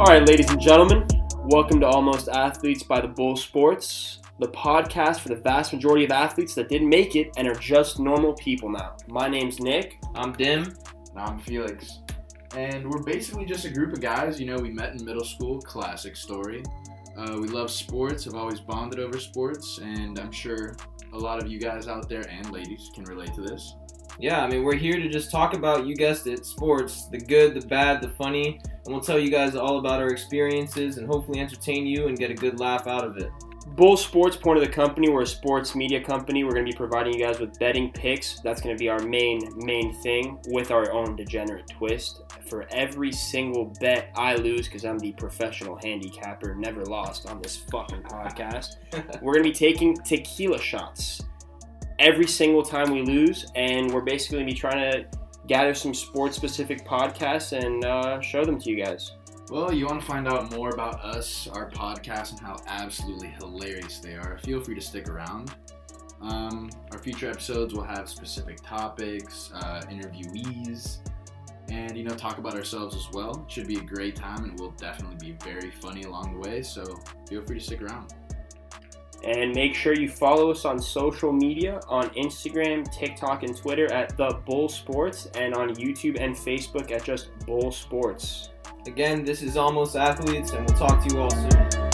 All right, ladies and gentlemen, welcome to Almost Athletes by the Bull Sports, the podcast for the vast majority of athletes that didn't make it and are just normal people now. My name's Nick. I'm Dim. And I'm Felix. And we're basically just a group of guys. You know, we met in middle school, classic story. Uh, we love sports, have always bonded over sports, and I'm sure a lot of you guys out there and ladies can relate to this. Yeah, I mean, we're here to just talk about, you guessed it, sports the good, the bad, the funny, and we'll tell you guys all about our experiences and hopefully entertain you and get a good laugh out of it. Bull Sports, point of the company, we're a sports media company. We're going to be providing you guys with betting picks. That's going to be our main main thing with our own degenerate twist. For every single bet I lose, because I'm the professional handicapper, never lost on this fucking podcast, we're going to be taking tequila shots every single time we lose, and we're basically going to be trying to gather some sports specific podcasts and uh, show them to you guys. Well, you want to find out more about us, our podcast, and how absolutely hilarious they are, feel free to stick around. Um, our future episodes will have specific topics, uh, interviewees, and you know talk about ourselves as well. It should be a great time, and we'll definitely be very funny along the way. So feel free to stick around. And make sure you follow us on social media on Instagram, TikTok, and Twitter at The Bull Sports, and on YouTube and Facebook at just Bull Sports. Again, this is Almost Athletes, and we'll talk to you all soon.